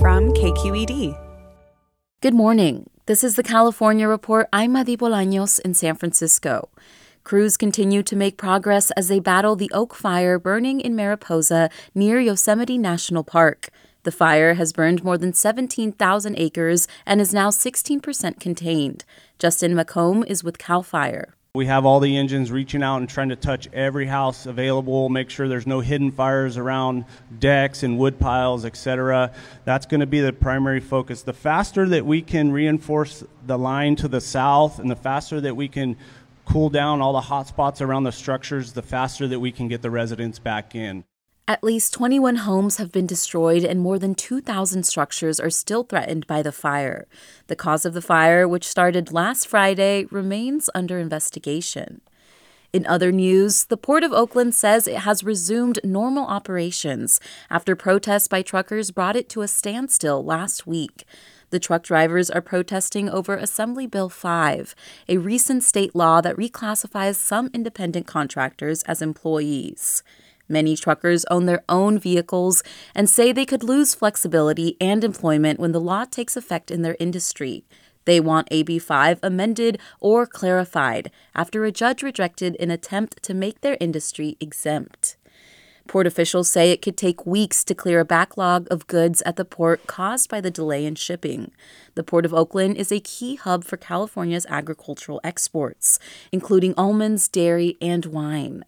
from KQED. Good morning. This is the California Report. I'm Madi Bolaños in San Francisco. Crews continue to make progress as they battle the oak fire burning in Mariposa near Yosemite National Park. The fire has burned more than 17,000 acres and is now 16% contained. Justin McComb is with CAL FIRE. We have all the engines reaching out and trying to touch every house available, make sure there's no hidden fires around decks and wood piles, etc. That's going to be the primary focus. The faster that we can reinforce the line to the south and the faster that we can cool down all the hot spots around the structures, the faster that we can get the residents back in. At least 21 homes have been destroyed and more than 2,000 structures are still threatened by the fire. The cause of the fire, which started last Friday, remains under investigation. In other news, the Port of Oakland says it has resumed normal operations after protests by truckers brought it to a standstill last week. The truck drivers are protesting over Assembly Bill 5, a recent state law that reclassifies some independent contractors as employees. Many truckers own their own vehicles and say they could lose flexibility and employment when the law takes effect in their industry. They want AB 5 amended or clarified after a judge rejected an attempt to make their industry exempt. Port officials say it could take weeks to clear a backlog of goods at the port caused by the delay in shipping. The Port of Oakland is a key hub for California's agricultural exports, including almonds, dairy, and wine.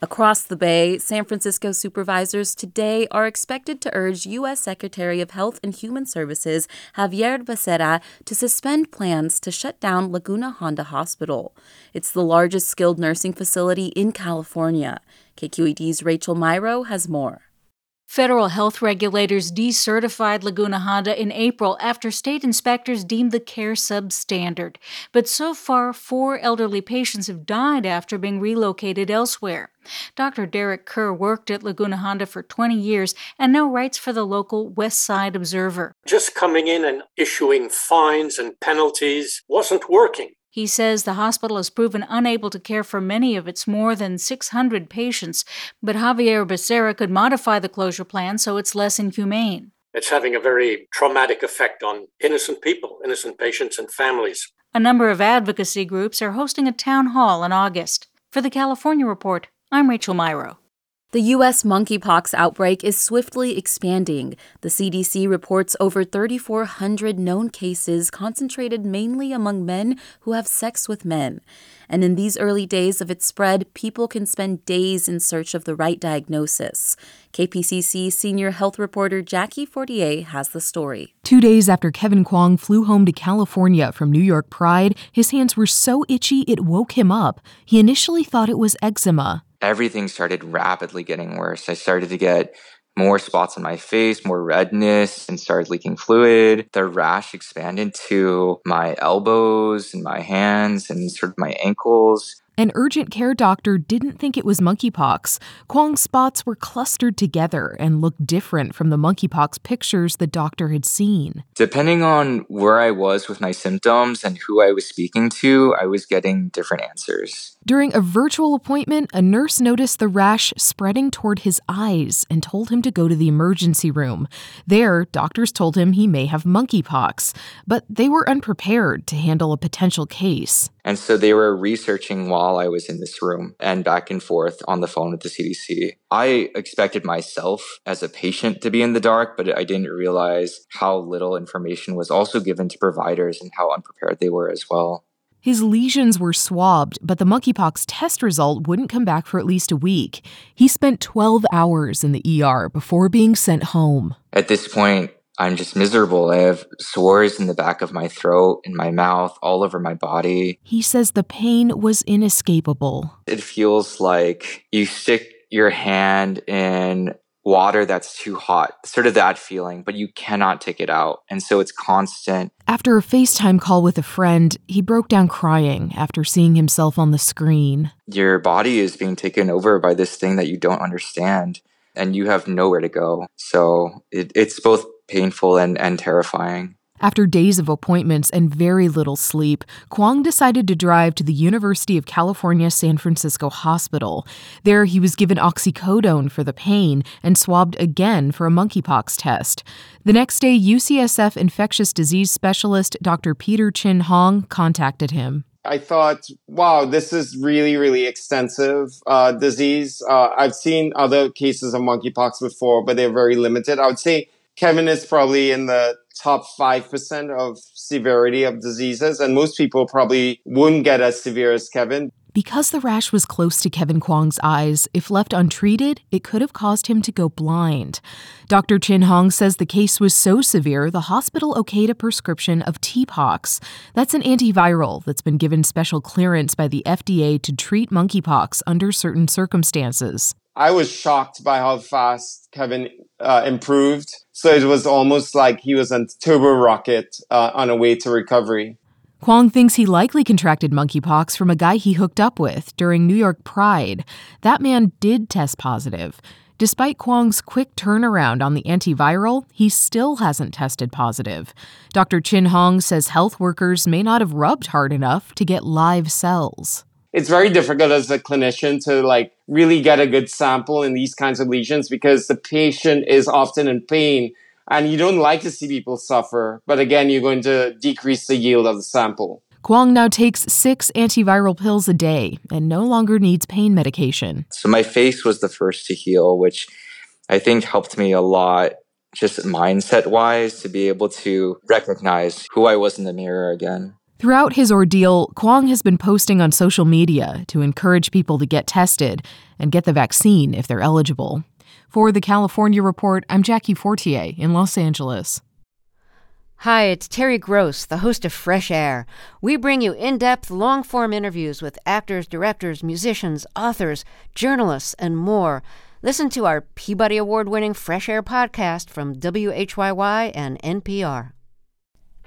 Across the Bay, San Francisco supervisors today are expected to urge U.S. Secretary of Health and Human Services Xavier Becerra to suspend plans to shut down Laguna Honda Hospital. It's the largest skilled nursing facility in California. KQED's Rachel Myrow has more. Federal health regulators decertified Laguna Honda in April after state inspectors deemed the care substandard. But so far, four elderly patients have died after being relocated elsewhere. Dr. Derek Kerr worked at Laguna Honda for 20 years and now writes for the local West Side Observer. Just coming in and issuing fines and penalties wasn't working. He says the hospital has proven unable to care for many of its more than 600 patients, but Xavier Becerra could modify the closure plan so it's less inhumane. It's having a very traumatic effect on innocent people, innocent patients, and families. A number of advocacy groups are hosting a town hall in August. For the California Report, I'm Rachel Myrow. The U.S. monkeypox outbreak is swiftly expanding. The CDC reports over 3,400 known cases concentrated mainly among men who have sex with men. And in these early days of its spread, people can spend days in search of the right diagnosis. KPCC senior health reporter Jackie Fortier has the story. Two days after Kevin Kwong flew home to California from New York Pride, his hands were so itchy it woke him up. He initially thought it was eczema everything started rapidly getting worse. I started to get more spots on my face, more redness, and started leaking fluid. The rash expanded to my elbows and my hands and sort of my ankles. An urgent care doctor didn't think it was monkeypox. Kwong's spots were clustered together and looked different from the monkeypox pictures the doctor had seen. Depending on where I was with my symptoms and who I was speaking to, I was getting different answers. During a virtual appointment, a nurse noticed the rash spreading toward his eyes and told him to go to the emergency room. There, doctors told him he may have monkeypox, but they were unprepared to handle a potential case. And so they were researching while I was in this room and back and forth on the phone with the CDC. I expected myself as a patient to be in the dark, but I didn't realize how little information was also given to providers and how unprepared they were as well. His lesions were swabbed, but the monkeypox test result wouldn't come back for at least a week. He spent 12 hours in the ER before being sent home. At this point, I'm just miserable. I have sores in the back of my throat, in my mouth, all over my body. He says the pain was inescapable. It feels like you stick your hand in water that's too hot, sort of that feeling, but you cannot take it out. And so it's constant. After a FaceTime call with a friend, he broke down crying after seeing himself on the screen. Your body is being taken over by this thing that you don't understand, and you have nowhere to go. So it, it's both painful and, and terrifying. After days of appointments and very little sleep, Kwong decided to drive to the University of California San Francisco Hospital. There, he was given oxycodone for the pain and swabbed again for a monkeypox test. The next day, UCSF infectious disease specialist Dr. Peter Chin Hong contacted him. I thought, wow, this is really, really extensive uh, disease. Uh, I've seen other cases of monkeypox before, but they're very limited. I would say Kevin is probably in the top 5% of severity of diseases, and most people probably wouldn't get as severe as Kevin. Because the rash was close to Kevin Kwong's eyes, if left untreated, it could have caused him to go blind. Dr. Chin Hong says the case was so severe, the hospital okayed a prescription of TPOXX. That's an antiviral that's been given special clearance by the FDA to treat monkeypox under certain circumstances. I was shocked by how fast Kevin uh, improved. So it was almost like he was on turbo rocket uh, on a way to recovery. Kwong thinks he likely contracted monkeypox from a guy he hooked up with during New York Pride. That man did test positive. Despite Kwong's quick turnaround on the antiviral, he still hasn't tested positive. Dr. Chin Hong says health workers may not have rubbed hard enough to get live cells it's very difficult as a clinician to like really get a good sample in these kinds of lesions because the patient is often in pain and you don't like to see people suffer. But again, you're going to decrease the yield of the sample. Kwong now takes six antiviral pills a day and no longer needs pain medication. So my face was the first to heal, which I think helped me a lot just mindset wise to be able to recognize who I was in the mirror again. Throughout his ordeal, Kwong has been posting on social media to encourage people to get tested and get the vaccine if they're eligible. For the California Report, I'm Jackie Fortier in Los Angeles. Hi, it's Terry Gross, the host of Fresh Air. We bring you in depth, long form interviews with actors, directors, musicians, authors, journalists, and more. Listen to our Peabody Award winning Fresh Air podcast from WHYY and NPR.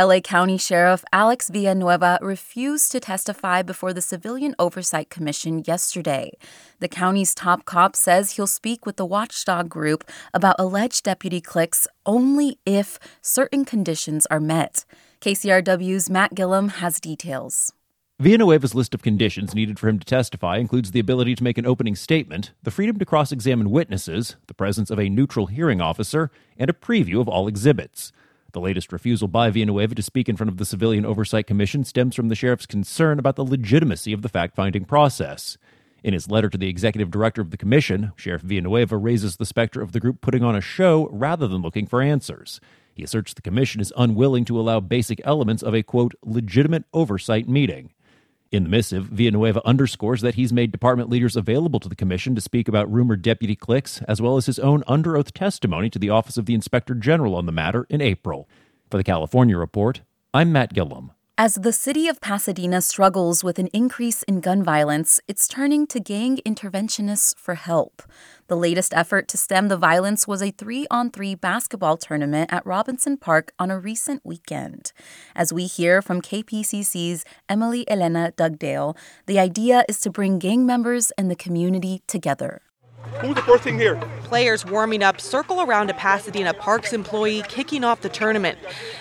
LA County Sheriff Alex Villanueva refused to testify before the Civilian Oversight Commission yesterday. The county's top cop says he'll speak with the watchdog group about alleged deputy cliques only if certain conditions are met. KCRW's Matt Guilhem has details. Villanueva's list of conditions needed for him to testify includes the ability to make an opening statement, the freedom to cross examine witnesses, the presence of a neutral hearing officer, and a preview of all exhibits. The latest refusal by Villanueva to speak in front of the Civilian Oversight Commission stems from the sheriff's concern about the legitimacy of the fact finding process. In his letter to the executive director of the commission, Sheriff Villanueva raises the specter of the group putting on a show rather than looking for answers. He asserts the commission is unwilling to allow basic elements of a, quote, legitimate oversight meeting. In the missive, Villanueva underscores that he's made department leaders available to the commission to speak about rumored deputy cliques, as well as his own under oath testimony to the Office of the Inspector General on the matter in April. For the California Report, I'm Matt Guilhem. As the city of Pasadena struggles with an increase in gun violence, it's turning to gang interventionists for help. The latest effort to stem the violence was a three on three basketball tournament at Robinson Park on a recent weekend. As we hear from KPCC's Emily Elena Dugdale, the idea is to bring gang members and the community together. Who's the first team here? Players warming up circle around a Pasadena Parks employee kicking off the tournament.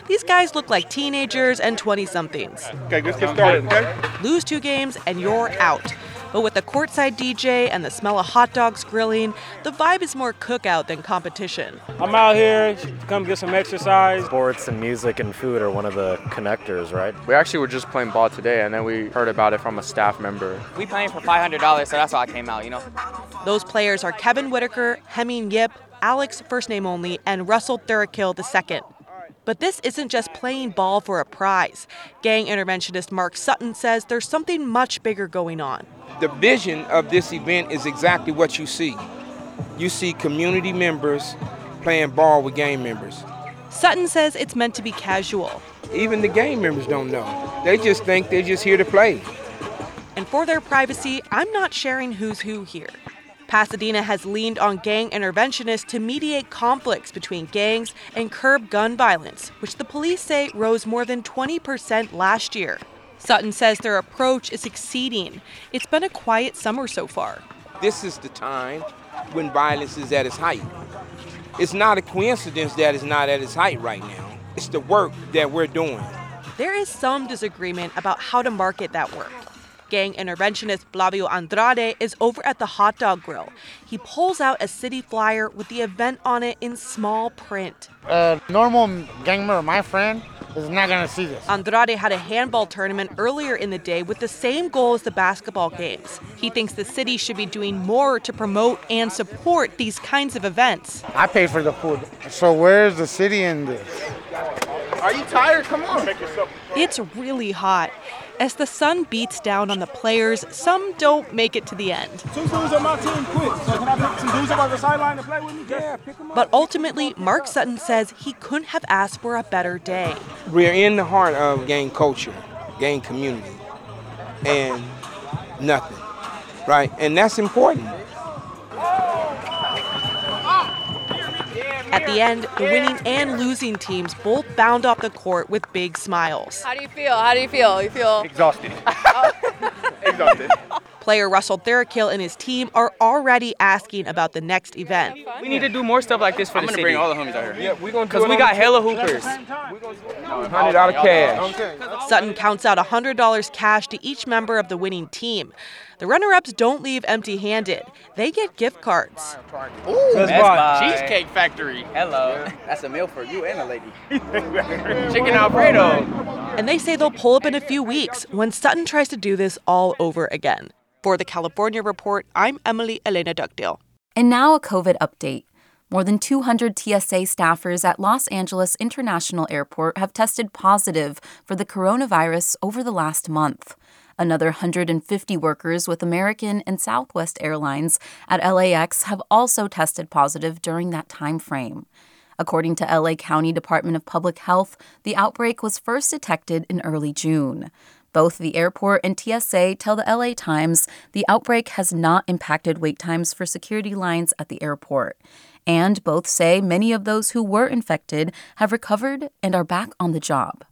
These guys look like teenagers and 20 somethings. Okay, let's get started, okay? Lose two games and you're out. But with the courtside DJ and the smell of hot dogs grilling, the vibe is more cookout than competition. I'm out here to come get some exercise. Sports and music and food are one of the connectors, right? We actually were just playing ball today, and then we heard about it from a staff member. We playing for $500, so that's why I came out, you know? Those players are Kevin Whitaker, Heming Yip, Alex first name only, and Russell Thurkill II. But this isn't just playing ball for a prize. Gang interventionist Mark Sutton says there's something much bigger going on. The vision of this event is exactly what you see. You see community members playing ball with gang members. Sutton says it's meant to be casual. Even the gang members don't know. They just think they're just here to play. And for their privacy, I'm not sharing who's who here. Pasadena has leaned on gang interventionists to mediate conflicts between gangs and curb gun violence, which the police say rose more than 20% last year. Sutton says their approach is succeeding. It's been a quiet summer so far. This is the time when violence is at its height. It's not a coincidence that it's not at its height right now. It's the work that we're doing. There is some disagreement about how to market that work. Gang interventionist Flavio Andrade is over at the hot dog grill. He pulls out a city flyer with the event on it in small print. A normal gang member, my friend, is not going to see this. Andrade had a handball tournament earlier in the day with the same goal as the basketball games. He thinks the city should be doing more to promote and support these kinds of events. I pay for the food. So where's the city in this? Are you tired? Come on. It's really hot. As the sun beats down on the players, some don't make it to the end. Two dudes on my team quit. So can I pick some dudes up on the sideline to play with me? Yeah, pick them up. But ultimately, Mark Sutton says he couldn't have asked for a better day. We're in the heart of gang culture, gang community, and nothing, right? And that's important. At the end, the winning and losing teams both bound off the court with big smiles. How do you feel? How do you feel? You feel exhausted. Oh. exhausted. Player Russell Thurkill and his team are already asking about the next event. We need to do more stuff like this for I'm the gonna bring all the homies out here. Yeah, we're gonna Because we got hella hoopers. hundred dollar cash. Sutton counts out $100 cash to each member of the winning team. The runner ups don't leave empty handed, they get gift cards. Ooh, Best Best Buy. Buy. Cheesecake Factory. Hello. That's a meal for you and a lady. Chicken Alfredo. And they say they'll pull up in a few weeks when Sutton tries to do this all over again. For the California Report, I'm Emily Elena Dugdale. And now a COVID update. More than 200 TSA staffers at Los Angeles International Airport have tested positive for the coronavirus over the last month. Another 150 workers with American and Southwest Airlines at LAX have also tested positive during that time frame. According to LA County Department of Public Health, the outbreak was first detected in early June. Both the airport and TSA tell the LA Times the outbreak has not impacted wait times for security lines at the airport. And both say many of those who were infected have recovered and are back on the job.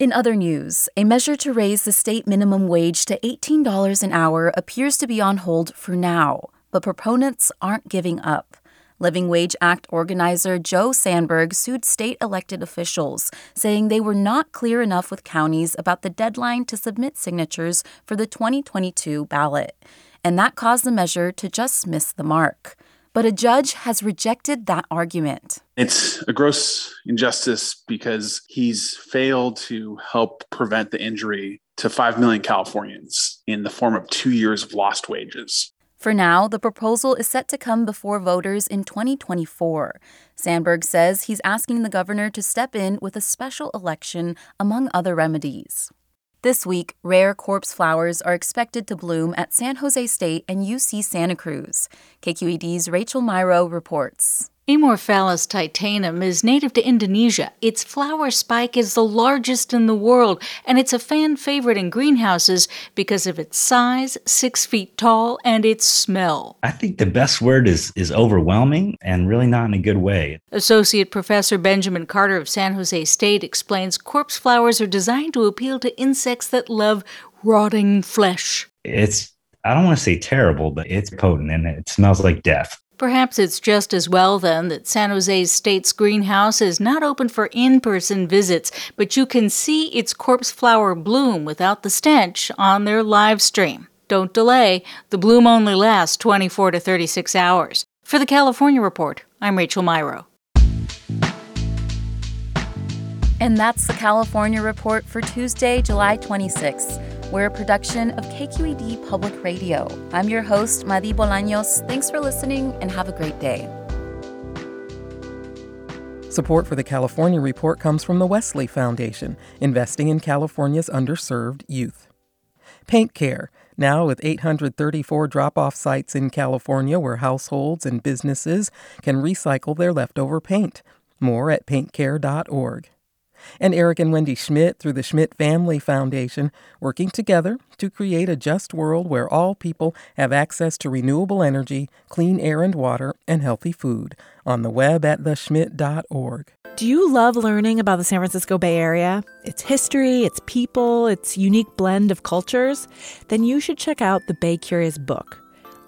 In other news, a measure to raise the state minimum wage to $18 an hour appears to be on hold for now, but proponents aren't giving up. Living Wage Act organizer Joe Sanberg sued state elected officials, saying they were not clear enough with counties about the deadline to submit signatures for the 2022 ballot. And that caused the measure to just miss the mark. But a judge has rejected that argument. It's a gross injustice because he's failed to help prevent the injury to 5 million Californians in the form of two years of lost wages. For now, the proposal is set to come before voters in 2024. Sanberg says he's asking the governor to step in with a special election, among other remedies. This week, rare corpse flowers are expected to bloom at San Jose State and UC Santa Cruz. KQED's Rachel Myrow reports. Amorphophallus titanum is native to Indonesia. Its flower spike is the largest in the world, and it's a fan favorite in greenhouses because of its size, six feet tall, and its smell. I think the best word is, is overwhelming and really not in a good way. Associate Professor Benjamin Carter of San Jose State explains corpse flowers are designed to appeal to insects that love rotting flesh. It's, I don't want to say terrible, but it's potent and it smells like death. Perhaps it's just as well then that San Jose State's greenhouse is not open for in person visits, but you can see its corpse flower bloom without the stench on their live stream. Don't delay, the bloom only lasts 24 to 36 hours. For the California Report, I'm Rachel Myrow. And that's the California Report for Tuesday, July 26th. We're a production of KQED Public Radio. I'm your host, Madi Bolaños. Thanks for listening and have a great day. Support for the California Report comes from the Wesley Foundation, investing in California's underserved youth. Paint Care, now with 834 drop off sites in California where households and businesses can recycle their leftover paint. More at paintcare.org and Eric and Wendy Schmidt through the Schmidt Family Foundation, working together to create a just world where all people have access to renewable energy, clean air and water, and healthy food. On the web at theschmidt.org. Do you love learning about the San Francisco Bay Area? Its history, its people, its unique blend of cultures? Then you should check out the Bay Curious book.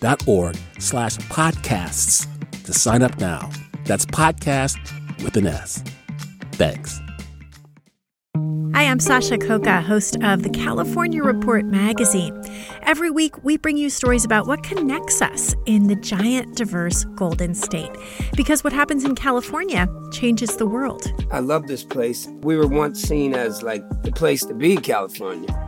donate.kqed.org slash podcasts to sign up now. That's podcast with an S. Thanks. Hi, I'm Sasha Khokha, host of the California Report magazine. Every week, we bring you stories about what connects us in the giant, diverse Golden State. Because what happens in California changes the world. I love this place. We were once seen as like the place to be, California.